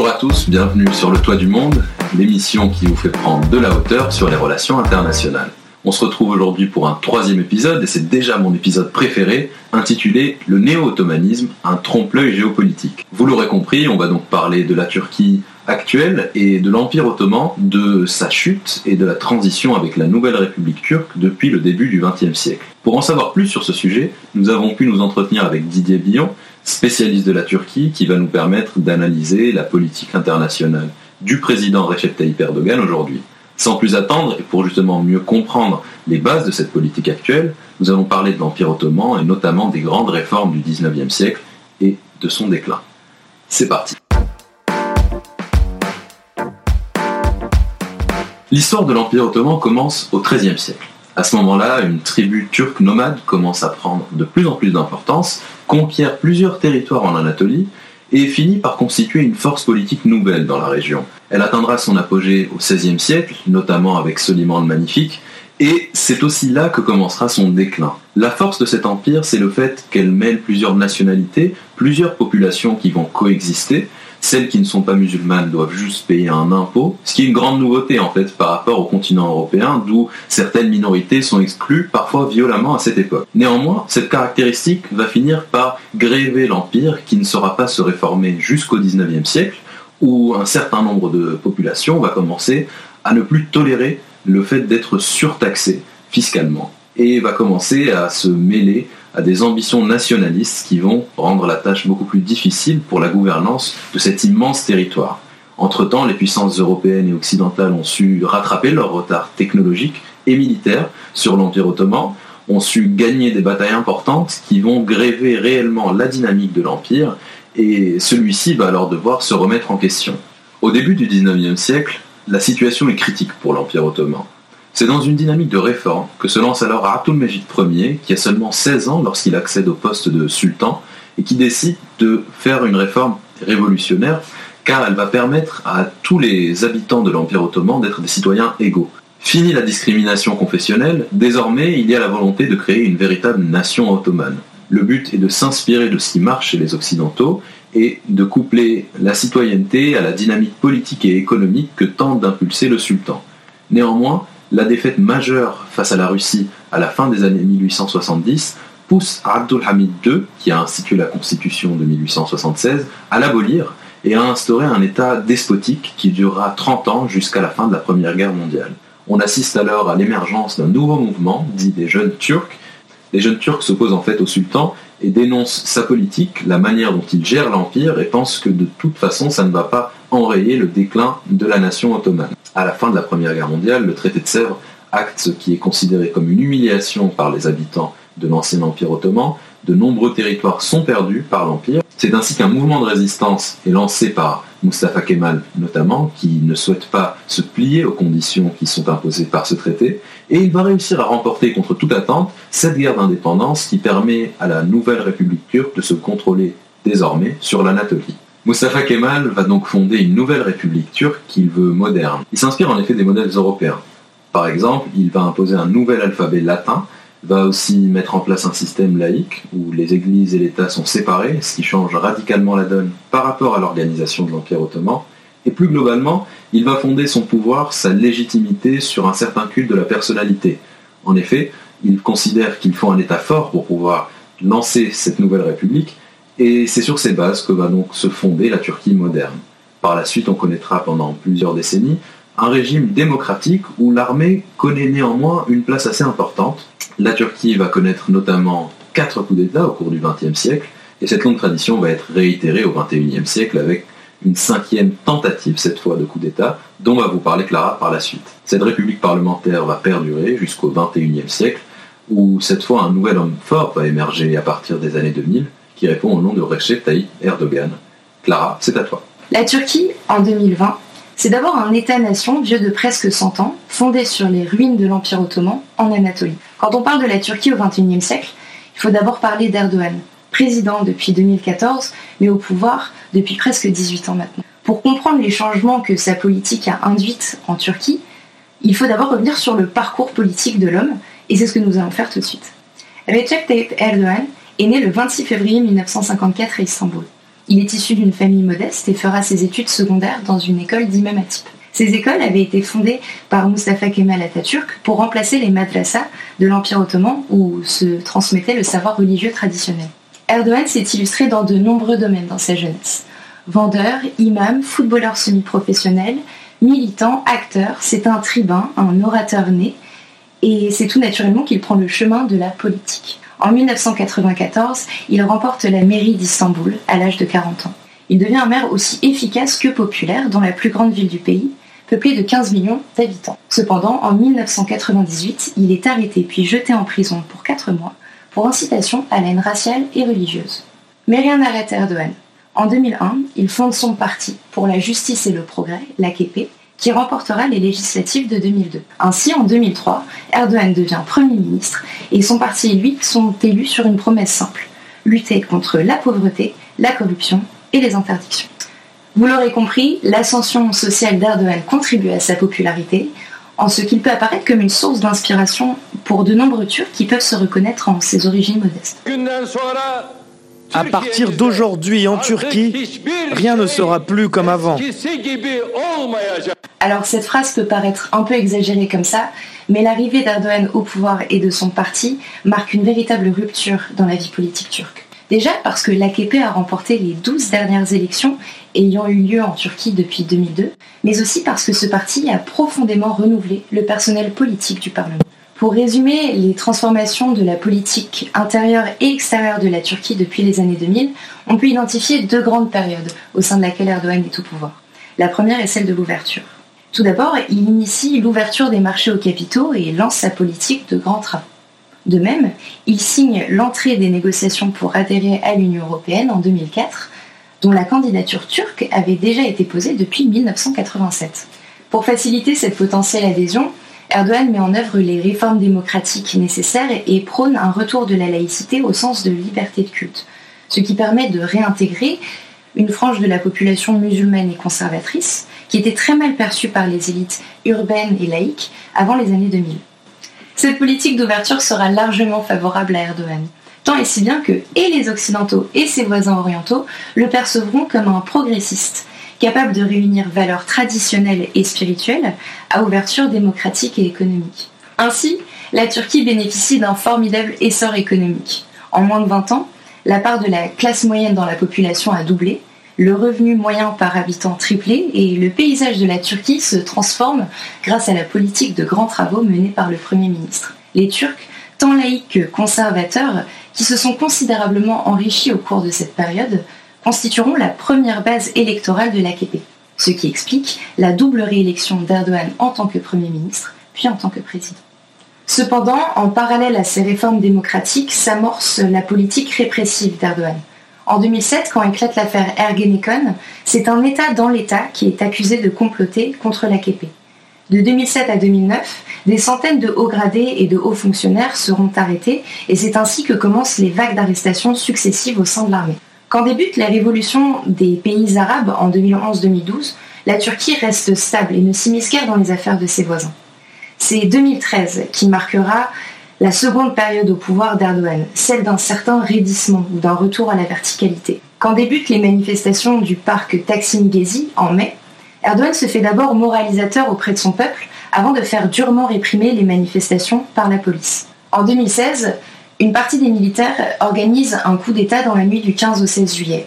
Bonjour à tous, bienvenue sur Le Toit du Monde, l'émission qui vous fait prendre de la hauteur sur les relations internationales. On se retrouve aujourd'hui pour un troisième épisode, et c'est déjà mon épisode préféré, intitulé Le néo-ottomanisme, un trompe-l'œil géopolitique. Vous l'aurez compris, on va donc parler de la Turquie actuelle et de l'Empire ottoman, de sa chute et de la transition avec la nouvelle République turque depuis le début du XXe siècle. Pour en savoir plus sur ce sujet, nous avons pu nous entretenir avec Didier Billon, spécialiste de la Turquie, qui va nous permettre d'analyser la politique internationale du président Recep Tayyip Erdogan aujourd'hui. Sans plus attendre, et pour justement mieux comprendre les bases de cette politique actuelle, nous allons parler de l'Empire ottoman et notamment des grandes réformes du XIXe siècle et de son déclin. C'est parti L'histoire de l'Empire ottoman commence au XIIIe siècle. À ce moment-là, une tribu turque nomade commence à prendre de plus en plus d'importance, conquiert plusieurs territoires en Anatolie et finit par constituer une force politique nouvelle dans la région. Elle atteindra son apogée au XVIe siècle, notamment avec Soliman le Magnifique, et c'est aussi là que commencera son déclin. La force de cet empire, c'est le fait qu'elle mêle plusieurs nationalités, plusieurs populations qui vont coexister, celles qui ne sont pas musulmanes doivent juste payer un impôt, ce qui est une grande nouveauté en fait par rapport au continent européen, d'où certaines minorités sont exclues parfois violemment à cette époque. Néanmoins, cette caractéristique va finir par gréver l'empire qui ne saura pas se réformer jusqu'au 19e siècle, où un certain nombre de populations va commencer à ne plus tolérer le fait d'être surtaxé fiscalement et va commencer à se mêler à des ambitions nationalistes qui vont rendre la tâche beaucoup plus difficile pour la gouvernance de cet immense territoire. Entre-temps, les puissances européennes et occidentales ont su rattraper leur retard technologique et militaire sur l'Empire ottoman, ont su gagner des batailles importantes qui vont gréver réellement la dynamique de l'Empire, et celui-ci va alors devoir se remettre en question. Au début du XIXe siècle, la situation est critique pour l'Empire ottoman. C'est dans une dynamique de réforme que se lance alors Abdulmejid Ier, qui a seulement 16 ans lorsqu'il accède au poste de sultan, et qui décide de faire une réforme révolutionnaire, car elle va permettre à tous les habitants de l'Empire ottoman d'être des citoyens égaux. Fini la discrimination confessionnelle, désormais il y a la volonté de créer une véritable nation ottomane. Le but est de s'inspirer de ce qui marche chez les Occidentaux et de coupler la citoyenneté à la dynamique politique et économique que tente d'impulser le sultan. Néanmoins, la défaite majeure face à la Russie à la fin des années 1870 pousse Abdulhamid II, qui a institué la constitution de 1876, à l'abolir et à instaurer un État despotique qui durera 30 ans jusqu'à la fin de la Première Guerre mondiale. On assiste alors à l'émergence d'un nouveau mouvement, dit des jeunes turcs. Les jeunes turcs s'opposent en fait au sultan et dénoncent sa politique, la manière dont il gère l'empire et pensent que de toute façon ça ne va pas enrayer le déclin de la nation ottomane. À la fin de la Première Guerre mondiale, le traité de Sèvres acte ce qui est considéré comme une humiliation par les habitants de l'ancien empire ottoman. De nombreux territoires sont perdus par l'empire. C'est ainsi qu'un mouvement de résistance est lancé par Mustafa Kemal notamment, qui ne souhaite pas se plier aux conditions qui sont imposées par ce traité, et il va réussir à remporter contre toute attente cette guerre d'indépendance qui permet à la nouvelle République turque de se contrôler désormais sur l'Anatolie. Mustafa Kemal va donc fonder une nouvelle république turque qu'il veut moderne. Il s'inspire en effet des modèles européens. Par exemple, il va imposer un nouvel alphabet latin, va aussi mettre en place un système laïque où les églises et l'État sont séparés, ce qui change radicalement la donne par rapport à l'organisation de l'Empire ottoman. Et plus globalement, il va fonder son pouvoir, sa légitimité sur un certain culte de la personnalité. En effet, il considère qu'il faut un État fort pour pouvoir lancer cette nouvelle république, et c'est sur ces bases que va donc se fonder la Turquie moderne. Par la suite, on connaîtra pendant plusieurs décennies un régime démocratique où l'armée connaît néanmoins une place assez importante. La Turquie va connaître notamment quatre coups d'État au cours du XXe siècle, et cette longue tradition va être réitérée au XXIe siècle avec une cinquième tentative cette fois de coup d'État, dont va vous parler Clara par la suite. Cette république parlementaire va perdurer jusqu'au XXIe siècle, où cette fois un nouvel homme fort va émerger à partir des années 2000, qui répond au nom de Recep Tayyip Erdogan. Clara, c'est à toi. La Turquie, en 2020, c'est d'abord un État-nation vieux de presque 100 ans, fondé sur les ruines de l'Empire ottoman en Anatolie. Quand on parle de la Turquie au XXIe siècle, il faut d'abord parler d'Erdogan, président depuis 2014, mais au pouvoir depuis presque 18 ans maintenant. Pour comprendre les changements que sa politique a induits en Turquie, il faut d'abord revenir sur le parcours politique de l'homme, et c'est ce que nous allons faire tout de suite. Recep Tayyip Erdogan est né le 26 février 1954 à Istanbul. Il est issu d'une famille modeste et fera ses études secondaires dans une école d'imam Atip. Ces écoles avaient été fondées par Mustafa Kemal Atatürk pour remplacer les madrasas de l'Empire ottoman où se transmettait le savoir religieux traditionnel. Erdogan s'est illustré dans de nombreux domaines dans sa jeunesse. Vendeur, imam, footballeur semi-professionnel, militant, acteur, c'est un tribun, un orateur né, et c'est tout naturellement qu'il prend le chemin de la politique. En 1994, il remporte la mairie d'Istanbul à l'âge de 40 ans. Il devient un maire aussi efficace que populaire dans la plus grande ville du pays, peuplée de 15 millions d'habitants. Cependant, en 1998, il est arrêté puis jeté en prison pour 4 mois pour incitation à la haine raciale et religieuse. Mais rien n'arrête Erdogan. En 2001, il fonde son parti pour la justice et le progrès, l'AKP, qui remportera les législatives de 2002. Ainsi, en 2003, Erdogan devient Premier ministre et son parti et lui sont élus sur une promesse simple lutter contre la pauvreté, la corruption et les interdictions. Vous l'aurez compris, l'ascension sociale d'Erdogan contribue à sa popularité, en ce qu'il peut apparaître comme une source d'inspiration pour de nombreux Turcs qui peuvent se reconnaître en ses origines modestes. À partir d'aujourd'hui en Turquie, rien ne sera plus comme avant. Alors cette phrase peut paraître un peu exagérée comme ça, mais l'arrivée d'Erdogan au pouvoir et de son parti marque une véritable rupture dans la vie politique turque. Déjà parce que l'AKP a remporté les 12 dernières élections ayant eu lieu en Turquie depuis 2002, mais aussi parce que ce parti a profondément renouvelé le personnel politique du Parlement. Pour résumer les transformations de la politique intérieure et extérieure de la Turquie depuis les années 2000, on peut identifier deux grandes périodes au sein de laquelle Erdogan est au pouvoir. La première est celle de l'ouverture. Tout d'abord, il initie l'ouverture des marchés aux capitaux et lance sa politique de grands travaux. De même, il signe l'entrée des négociations pour adhérer à l'Union européenne en 2004, dont la candidature turque avait déjà été posée depuis 1987. Pour faciliter cette potentielle adhésion, Erdogan met en œuvre les réformes démocratiques nécessaires et prône un retour de la laïcité au sens de liberté de culte, ce qui permet de réintégrer une frange de la population musulmane et conservatrice qui était très mal perçue par les élites urbaines et laïques avant les années 2000. Cette politique d'ouverture sera largement favorable à Erdogan, tant et si bien que et les Occidentaux et ses voisins orientaux le percevront comme un progressiste capable de réunir valeurs traditionnelles et spirituelles à ouverture démocratique et économique. Ainsi, la Turquie bénéficie d'un formidable essor économique. En moins de 20 ans, la part de la classe moyenne dans la population a doublé, le revenu moyen par habitant triplé et le paysage de la Turquie se transforme grâce à la politique de grands travaux menée par le Premier ministre. Les Turcs, tant laïcs que conservateurs, qui se sont considérablement enrichis au cours de cette période, constitueront la première base électorale de l'AKP, ce qui explique la double réélection d'Erdogan en tant que Premier ministre, puis en tant que président. Cependant, en parallèle à ces réformes démocratiques, s'amorce la politique répressive d'Erdogan. En 2007, quand éclate l'affaire Ergenekon, c'est un État dans l'État qui est accusé de comploter contre l'AKP. De 2007 à 2009, des centaines de hauts gradés et de hauts fonctionnaires seront arrêtés et c'est ainsi que commencent les vagues d'arrestations successives au sein de l'armée. Quand débute la révolution des pays arabes en 2011-2012, la Turquie reste stable et ne s'immisce guère dans les affaires de ses voisins. C'est 2013 qui marquera la seconde période au pouvoir d'Erdogan, celle d'un certain raidissement ou d'un retour à la verticalité. Quand débutent les manifestations du parc Taksim Gezi en mai, Erdogan se fait d'abord moralisateur auprès de son peuple avant de faire durement réprimer les manifestations par la police. En 2016, une partie des militaires organise un coup d'État dans la nuit du 15 au 16 juillet.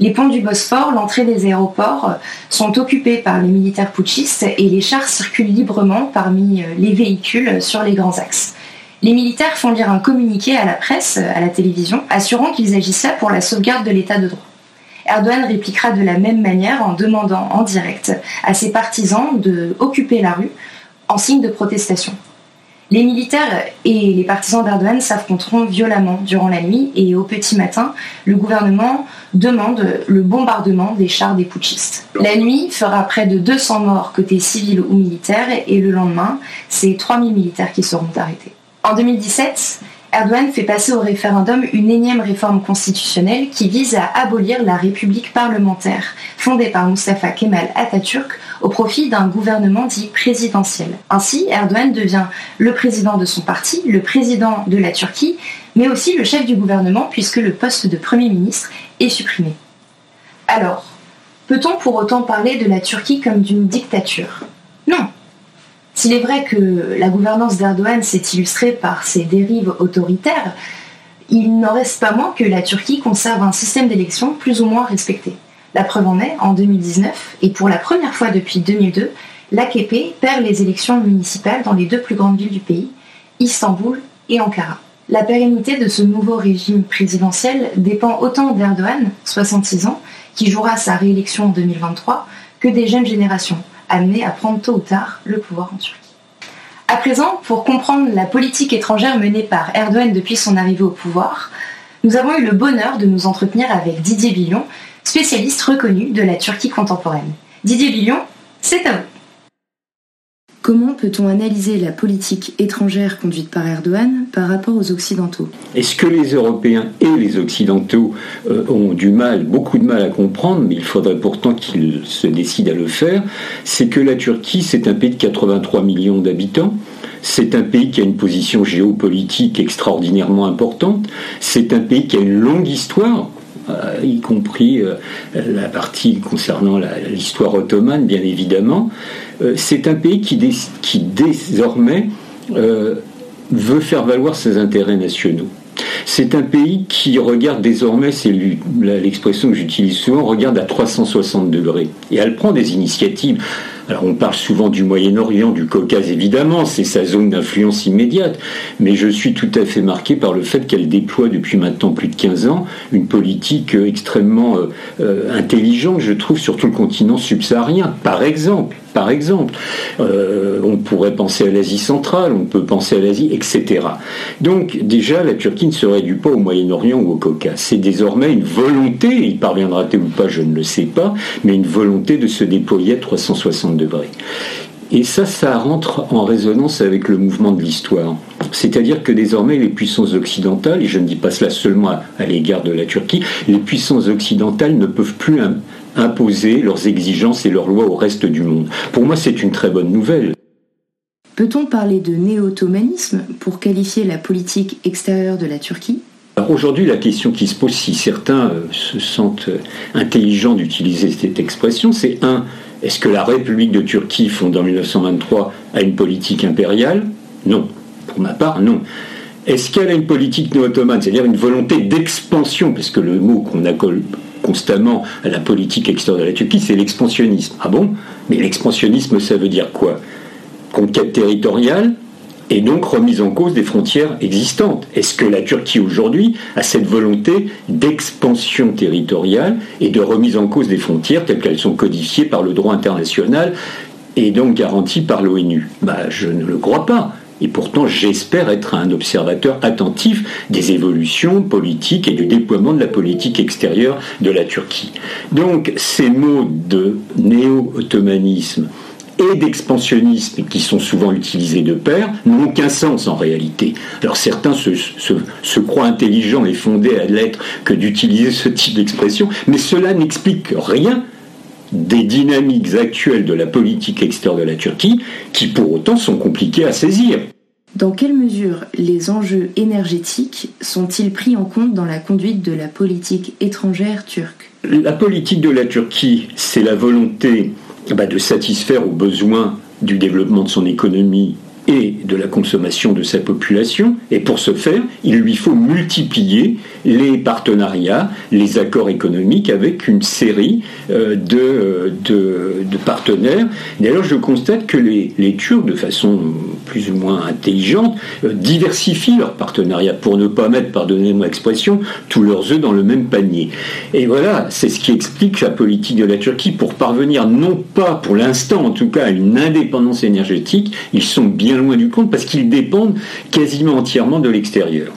Les ponts du Bosphore, l'entrée des aéroports sont occupés par les militaires putschistes et les chars circulent librement parmi euh, les véhicules sur les grands axes. Les militaires font lire un communiqué à la presse, à la télévision, assurant qu'ils agissent là pour la sauvegarde de l'état de droit. Erdogan répliquera de la même manière en demandant en direct à ses partisans de occuper la rue en signe de protestation. Les militaires et les partisans d'Erdogan s'affronteront violemment durant la nuit et au petit matin, le gouvernement demande le bombardement des chars des putschistes. La nuit fera près de 200 morts côté civil ou militaire et le lendemain, c'est 3000 militaires qui seront arrêtés. En 2017, Erdogan fait passer au référendum une énième réforme constitutionnelle qui vise à abolir la République parlementaire fondée par Mustafa Kemal Atatürk au profit d'un gouvernement dit présidentiel. Ainsi, Erdogan devient le président de son parti, le président de la Turquie, mais aussi le chef du gouvernement puisque le poste de Premier ministre est supprimé. Alors, peut-on pour autant parler de la Turquie comme d'une dictature? Non. S'il est vrai que la gouvernance d'Erdogan s'est illustrée par ses dérives autoritaires, il n'en reste pas moins que la Turquie conserve un système d'élection plus ou moins respecté. La preuve en est, en 2019, et pour la première fois depuis 2002, l'AKP perd les élections municipales dans les deux plus grandes villes du pays, Istanbul et Ankara. La pérennité de ce nouveau régime présidentiel dépend autant d'Erdogan, 66 ans, qui jouera sa réélection en 2023, que des jeunes générations, amenées à prendre tôt ou tard le pouvoir en Turquie. À présent, pour comprendre la politique étrangère menée par Erdogan depuis son arrivée au pouvoir, nous avons eu le bonheur de nous entretenir avec Didier Billon, spécialiste reconnu de la Turquie contemporaine. Didier Billon, c'est à vous. Comment peut-on analyser la politique étrangère conduite par Erdogan par rapport aux Occidentaux? Est-ce que les Européens et les Occidentaux euh, ont du mal, beaucoup de mal à comprendre, mais il faudrait pourtant qu'ils se décident à le faire, c'est que la Turquie, c'est un pays de 83 millions d'habitants. C'est un pays qui a une position géopolitique extraordinairement importante. C'est un pays qui a une longue histoire. Euh, y compris euh, la partie concernant l'histoire ottomane, bien évidemment. Euh, c'est un pays qui, qui désormais veut faire valoir ses intérêts nationaux. C'est un pays qui regarde désormais, c'est l'expression que j'utilise souvent, regarde à 360 degrés. Et elle prend des initiatives. Alors on parle souvent du Moyen-Orient, du Caucase évidemment, c'est sa zone d'influence immédiate, mais je suis tout à fait marqué par le fait qu'elle déploie depuis maintenant plus de 15 ans une politique euh, extrêmement euh, euh, intelligente, je trouve, sur tout le continent subsaharien, par exemple. Par exemple, on pourrait penser à l'Asie centrale, on peut penser à l'Asie, etc. Donc déjà, la Turquie ne se réduit pas au Moyen-Orient ou au Caucase. C'est désormais une volonté, il parviendra-t-il ou pas, je ne le sais pas, mais une volonté de se déployer à 360 degrés. Et ça, ça rentre en résonance avec le mouvement de l'histoire. C'est-à-dire que désormais, les puissances occidentales, et je ne dis pas cela seulement à, l'égard de la Turquie, les puissances occidentales ne peuvent plus imposer leurs exigences et leurs lois au reste du monde. Pour moi, c'est une très bonne nouvelle. Peut-on parler de néo-ottomanisme pour qualifier la politique extérieure de la Turquie? Aujourd'hui, la question qui se pose, si certains euh, se sentent euh, intelligents d'utiliser cette expression, c'est un, est-ce que la République de Turquie, fondée en 1923, a une politique impériale? Non. Pour ma part, non. Est-ce qu'elle a une politique néo-ottomane, c'est-à-dire une volonté d'expansion, parce que le mot qu'on accole constamment à la politique extérieure de la Turquie, c'est l'expansionnisme. Ah bon? Mais l'expansionnisme, ça veut dire quoi? Conquête territoriale et donc remise en cause des frontières existantes? Est-ce que la Turquie aujourd'hui a cette volonté d'expansion territoriale et de remise en cause des frontières telles qu'elles sont codifiées par le droit international et donc garanties par l'ONU? Bah, Je ne le crois pas. Et pourtant, j'espère être un observateur attentif des évolutions politiques et du déploiement de la politique extérieure de la Turquie. Donc, ces mots de néo-ottomanisme, et d'expansionnisme qui sont souvent utilisés de pair n'ont aucun sens en réalité. Alors certains se, croient intelligents et fondés à l'être que d'utiliser ce type d'expression, mais cela n'explique rien des dynamiques actuelles de la politique extérieure de la Turquie qui pour autant sont compliquées à saisir. Dans quelle mesure les enjeux énergétiques sont-ils pris en compte dans la conduite de la politique étrangère turque? La politique de la Turquie, c'est la volonté bah, de satisfaire aux besoins du développement de son économie et de la consommation de sa population. Et pour ce faire, il lui faut multiplier les partenariats, les accords économiques avec une série euh, de, de, partenaires. D'ailleurs, je constate que les, les, Turcs, de façon plus ou moins intelligente, euh, diversifient leurs partenariats pour ne pas mettre, pardonnez-moi l'expression, tous leurs œufs dans le même panier. Et voilà, c'est ce qui explique la politique de la Turquie. Pour parvenir, non pas pour l'instant en tout cas, à une indépendance énergétique, ils sont bien loin du compte parce qu'ils dépendent quasiment entièrement de l'extérieur.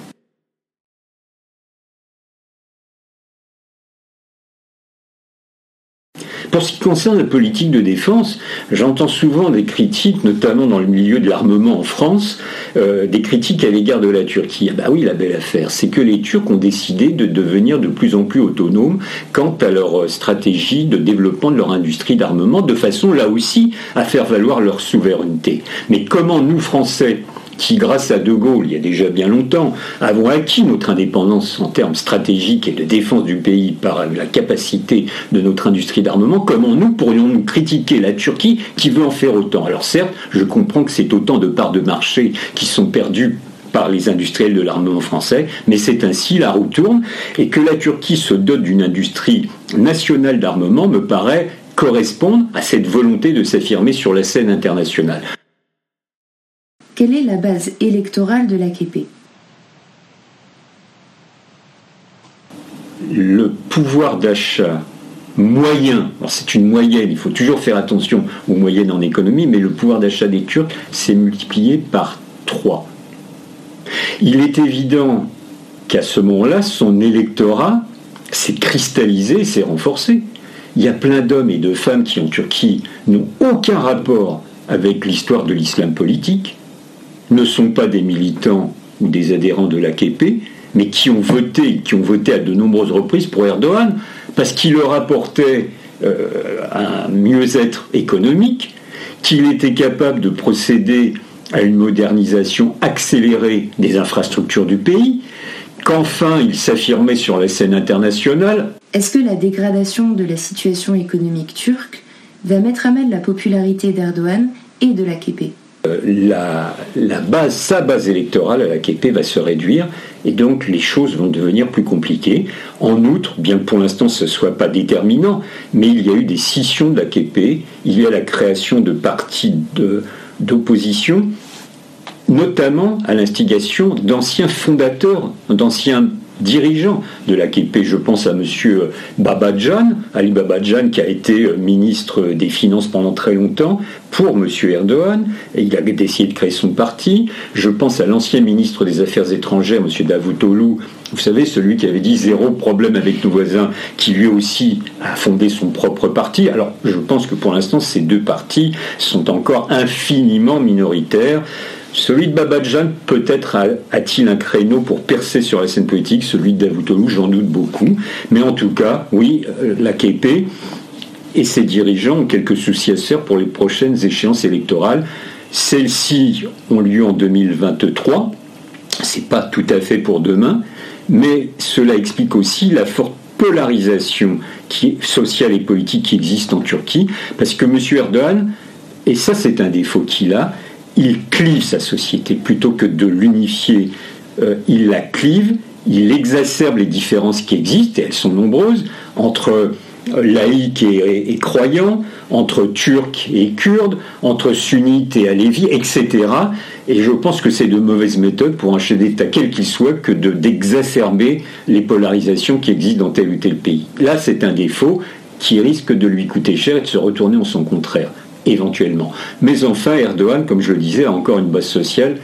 Pour ce qui concerne la politique de défense, j'entends souvent des critiques, notamment dans le milieu de l'armement en France, euh, des critiques à l'égard de la Turquie. Ah bah oui, la belle affaire, c'est que les Turcs ont décidé de devenir de plus en plus autonomes quant à leur euh, stratégie de développement de leur industrie d'armement, de façon là aussi à faire valoir leur souveraineté. Mais comment nous, Français, qui, grâce à De Gaulle, il y a déjà bien longtemps, avons acquis notre indépendance en termes stratégiques et de défense du pays par la capacité de notre industrie d'armement, comment nous pourrions-nous critiquer la Turquie qui veut en faire autant? Alors certes, je comprends que c'est autant de parts de marché qui sont perdues par les industriels de l'armement français, mais c'est ainsi, la roue tourne, et que la Turquie se dote d'une industrie nationale d'armement me paraît correspondre à cette volonté de s'affirmer sur la scène internationale. Quelle est la base électorale de l'AKP Le pouvoir d'achat moyen, c'est une moyenne, il faut toujours faire attention aux moyennes en économie, mais le pouvoir d'achat des Turcs s'est multiplié par 3. Il est évident qu'à ce moment-là, son électorat s'est cristallisé, s'est renforcé. Il y a plein d'hommes et de femmes qui en Turquie n'ont aucun rapport avec l'histoire de l'islam politique, ne sont pas des militants ou des adhérents de l'AKP, mais qui ont voté, qui ont voté à de nombreuses reprises pour Erdogan, parce qu'il leur apportait euh, un mieux-être économique, qu'il était capable de procéder à une modernisation accélérée des infrastructures du pays, qu'enfin il s'affirmait sur la scène internationale. Est-ce que la dégradation de la situation économique turque va mettre à mal la popularité d'Erdogan et de l'AKP la, la, base, sa base électorale à l'AKP va se réduire et donc les choses vont devenir plus compliquées. En outre, bien que pour l'instant ce ne soit pas déterminant, mais il y a eu des scissions de l'AKP, il y a la création de partis d'opposition, notamment à l'instigation d'anciens fondateurs, d'anciens dirigeant de l'AKP. Je pense à M. Babadjan, Ali Babadjan, qui a été euh, ministre des Finances pendant très longtemps pour M. Erdogan, et il a décidé de créer son parti. Je pense à l'ancien ministre des Affaires étrangères, M. Davutoglu, vous savez, celui qui avait dit zéro problème avec nos voisins, qui lui aussi a fondé son propre parti. Alors, je pense que pour l'instant, ces deux partis sont encore infiniment minoritaires. Celui de Babadjan, peut-être a-t-il un créneau pour percer sur la scène politique, celui de Davutoglu, j'en doute beaucoup. Mais en tout cas, oui, euh, la KP et ses dirigeants ont quelques soucis à se faire pour les prochaines échéances électorales. Celles-ci ont lieu en 2023. C'est pas tout à fait pour demain, mais cela explique aussi la forte polarisation qui, sociale et politique qui existe en Turquie, parce que M. Erdogan, et ça c'est un défaut qu'il a, il clive sa société plutôt que de l'unifier. Euh, il la clive, il exacerbe les différences qui existent, et elles sont nombreuses, entre euh, laïcs et, croyants, entre turcs et kurdes, entre sunnites et alévis, etc. Et je pense que c'est de mauvaises méthodes pour un chef d'État, quel qu'il soit, que d'exacerber les polarisations qui existent dans tel ou tel pays. Là, c'est un défaut qui risque de lui coûter cher et de se retourner en son contraire éventuellement. Mais enfin, Erdogan, comme je le disais, a encore une base sociale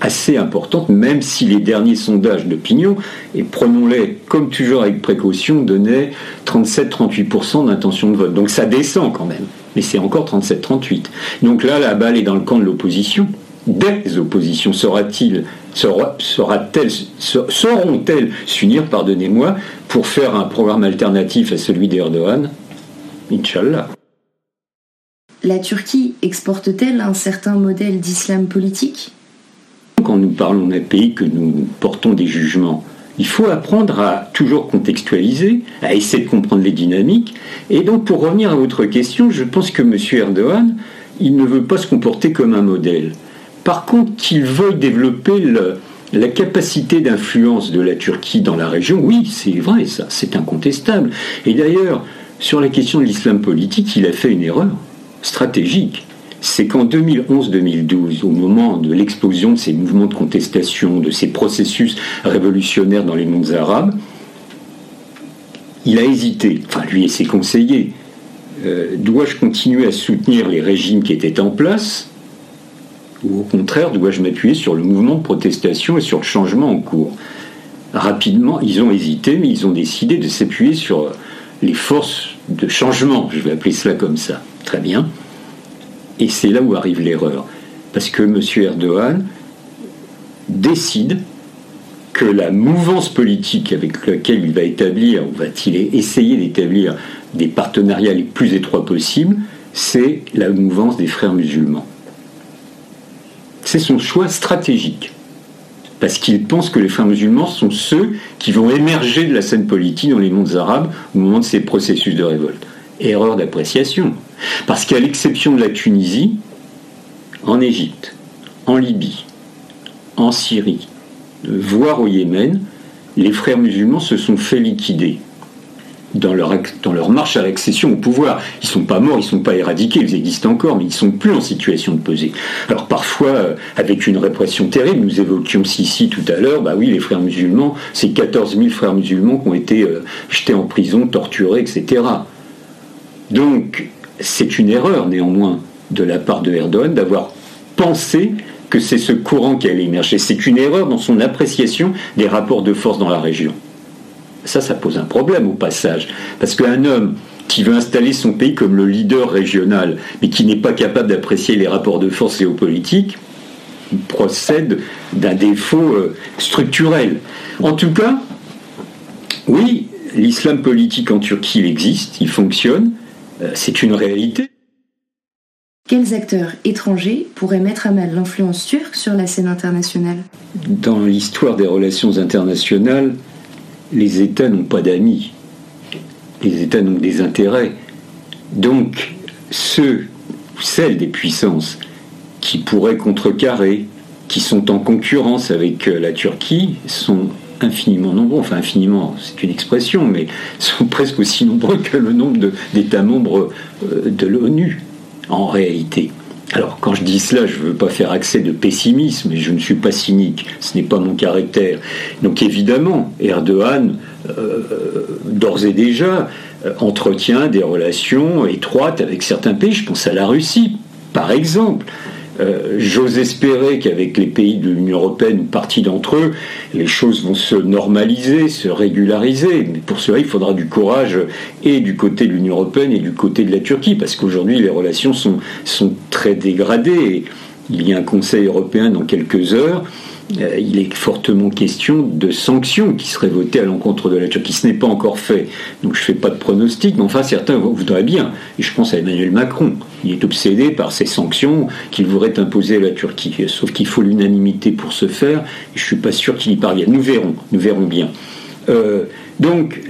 assez importante, même si les derniers sondages d'opinion, et prenons-les comme toujours avec précaution, donnaient 37-38% d'intention de vote. Donc ça descend quand même, mais c'est encore 37-38. Donc là, la balle est dans le camp de l'opposition. Des oppositions sera-t-il sera-t-elle, sauront-elles s'unir, pardonnez-moi, pour faire un programme alternatif à celui d'Erdogan? Inch'Allah. La Turquie exporte-t-elle un certain modèle d'islam politique? Quand nous parlons d'un pays que nous portons des jugements, il faut apprendre à toujours contextualiser, à essayer de comprendre les dynamiques. Et donc, pour revenir à votre question, je pense que M. Erdogan, il ne veut pas se comporter comme un modèle. Par contre, qu'il veuille développer la capacité d'influence de la Turquie dans la région, oui, c'est vrai, ça, c'est incontestable. Et d'ailleurs, sur la question de l'islam politique, il a fait une erreur stratégique, c'est qu'en 2011-2012, au moment de l'explosion de ces mouvements de contestation, de ces processus révolutionnaires dans les mondes arabes, il a hésité, enfin lui et ses conseillers, euh, dois-je continuer à soutenir les régimes qui étaient en place ou au contraire dois-je m'appuyer sur le mouvement de protestation et sur le changement en cours? Rapidement, ils ont hésité, mais ils ont décidé de s'appuyer sur les forces de changement, je vais appeler cela comme ça. Très bien. Et c'est là où arrive l'erreur. Parce que M. Erdogan décide que la mouvance politique avec laquelle il va établir, ou va-t-il essayer d'établir des partenariats les plus étroits possibles, c'est la mouvance des frères musulmans. c'est son choix stratégique. Parce qu'il pense que les frères musulmans sont ceux qui vont émerger de la scène politique dans les mondes arabes au moment de ces processus de révolte. Erreur d'appréciation. Parce qu'à l'exception de la Tunisie, en Égypte, en Libye, en Syrie, voire au Yémen, les frères musulmans se sont fait liquider dans leur, marche à l'accession au pouvoir. Ils ne sont pas morts, ils ne sont pas éradiqués, ils existent encore, mais ils ne sont plus en situation de peser. Alors parfois, euh, avec une répression terrible, nous évoquions ici tout à l'heure, bah oui, les frères musulmans, c'est 14 000 frères musulmans qui ont été euh, jetés en prison, torturés, etc. Donc, c'est une erreur néanmoins de la part de Erdogan d'avoir pensé que c'est ce courant qui allait émerger. C'est une erreur dans son appréciation des rapports de force dans la région. Ça, ça pose un problème au passage. Parce qu'un homme qui veut installer son pays comme le leader régional, mais qui n'est pas capable d'apprécier les rapports de force géopolitiques, procède d'un défaut euh, structurel. En tout cas, oui, l'islam politique en Turquie, il existe, il fonctionne, euh, c'est une réalité. Quels acteurs étrangers pourraient mettre à mal l'influence turque sur la scène internationale? Dans l'histoire des relations internationales, les États n'ont pas d'amis. Les États n'ont des intérêts. Donc, ceux ou celles des puissances qui pourraient contrecarrer, qui sont en concurrence avec euh, la Turquie, sont infiniment nombreux, enfin infiniment, c'est une expression, mais sont presque aussi nombreux que le nombre d'États membres euh, de l'ONU, en réalité. Alors, quand je dis cela, je ne veux pas faire accès de pessimisme, et je ne suis pas cynique, ce n'est pas mon caractère. Donc, évidemment, Erdogan, euh, d'ores et déjà, euh, entretient des relations étroites avec certains pays. Je pense à la Russie, par exemple. Euh, j'ose espérer qu'avec les pays de l'Union européenne, une partie d'entre eux, les choses vont se normaliser, se régulariser. Mais pour cela, il faudra du courage et du côté de l'Union européenne et du côté de la Turquie, parce qu'aujourd'hui, les relations sont, sont très dégradées. Il y a un Conseil européen dans quelques heures euh, il est fortement question de sanctions qui seraient votées à l'encontre de la Turquie. Ce n'est pas encore fait, donc je ne fais pas de pronostic, mais enfin certains voudraient bien. Et je pense à Emmanuel Macron. Il est obsédé par ces sanctions qu'il voudrait imposer à la Turquie. Sauf qu'il faut l'unanimité pour ce faire, je ne suis pas sûr qu'il y parvienne. Nous verrons, nous verrons bien. Euh, donc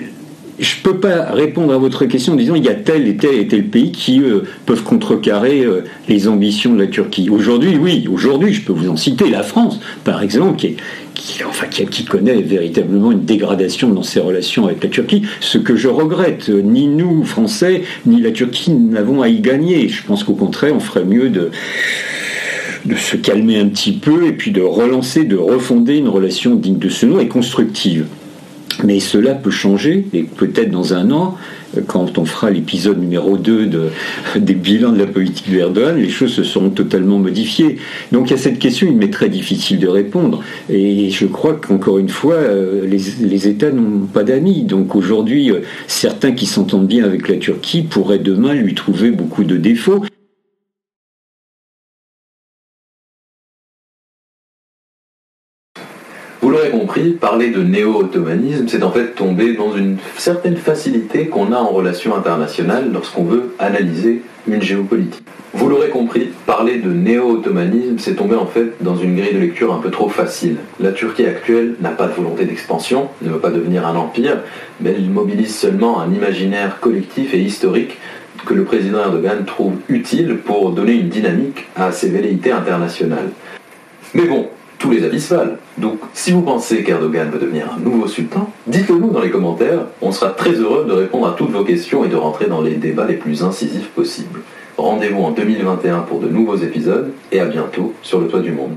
je ne peux pas répondre à votre question en disant il y a tel et tel et tel pays qui euh, peuvent contrecarrer euh, les ambitions de la Turquie. Aujourd'hui, oui, aujourd'hui, je peux vous en citer la France, par exemple, qui, connaît véritablement une dégradation dans ses relations avec la Turquie, ce que je regrette. Ni nous, Français, ni la Turquie n'avons à y gagner. Je pense qu'au contraire, on ferait mieux de se calmer un petit peu et puis de relancer, de refonder une relation digne de ce nom et constructive. Mais cela peut changer, et peut-être dans un an, quand on fera l'épisode numéro 2 de, des bilans de la politique d'Erdogan, les choses se seront totalement modifiées. Donc à cette question, il m'est très difficile de répondre. Et je crois qu'encore une fois, euh, les, les États n'ont pas d'amis. Donc aujourd'hui, euh, certains qui s'entendent bien avec la Turquie pourraient demain lui trouver beaucoup de défauts. Parler de néo-ottomanisme, c'est en fait tomber dans une certaine facilité qu'on a en relation internationale lorsqu'on veut analyser une géopolitique. Vous l'aurez compris, parler de néo-ottomanisme, c'est tomber en fait dans une grille de lecture un peu trop facile. La Turquie actuelle n'a pas de volonté d'expansion, ne veut pas devenir un empire, mais elle mobilise seulement un imaginaire collectif et historique que le président Erdogan trouve utile pour donner une dynamique à ses velléités internationales. Mais bon, tous les avis valent. Donc, si vous pensez qu'Erdogan veut devenir un nouveau sultan, dites-le nous dans les commentaires. On sera très heureux de répondre à toutes vos questions et de rentrer dans les débats les plus incisifs possibles. Rendez-vous en 2021 pour de nouveaux épisodes et à bientôt sur le toit du monde.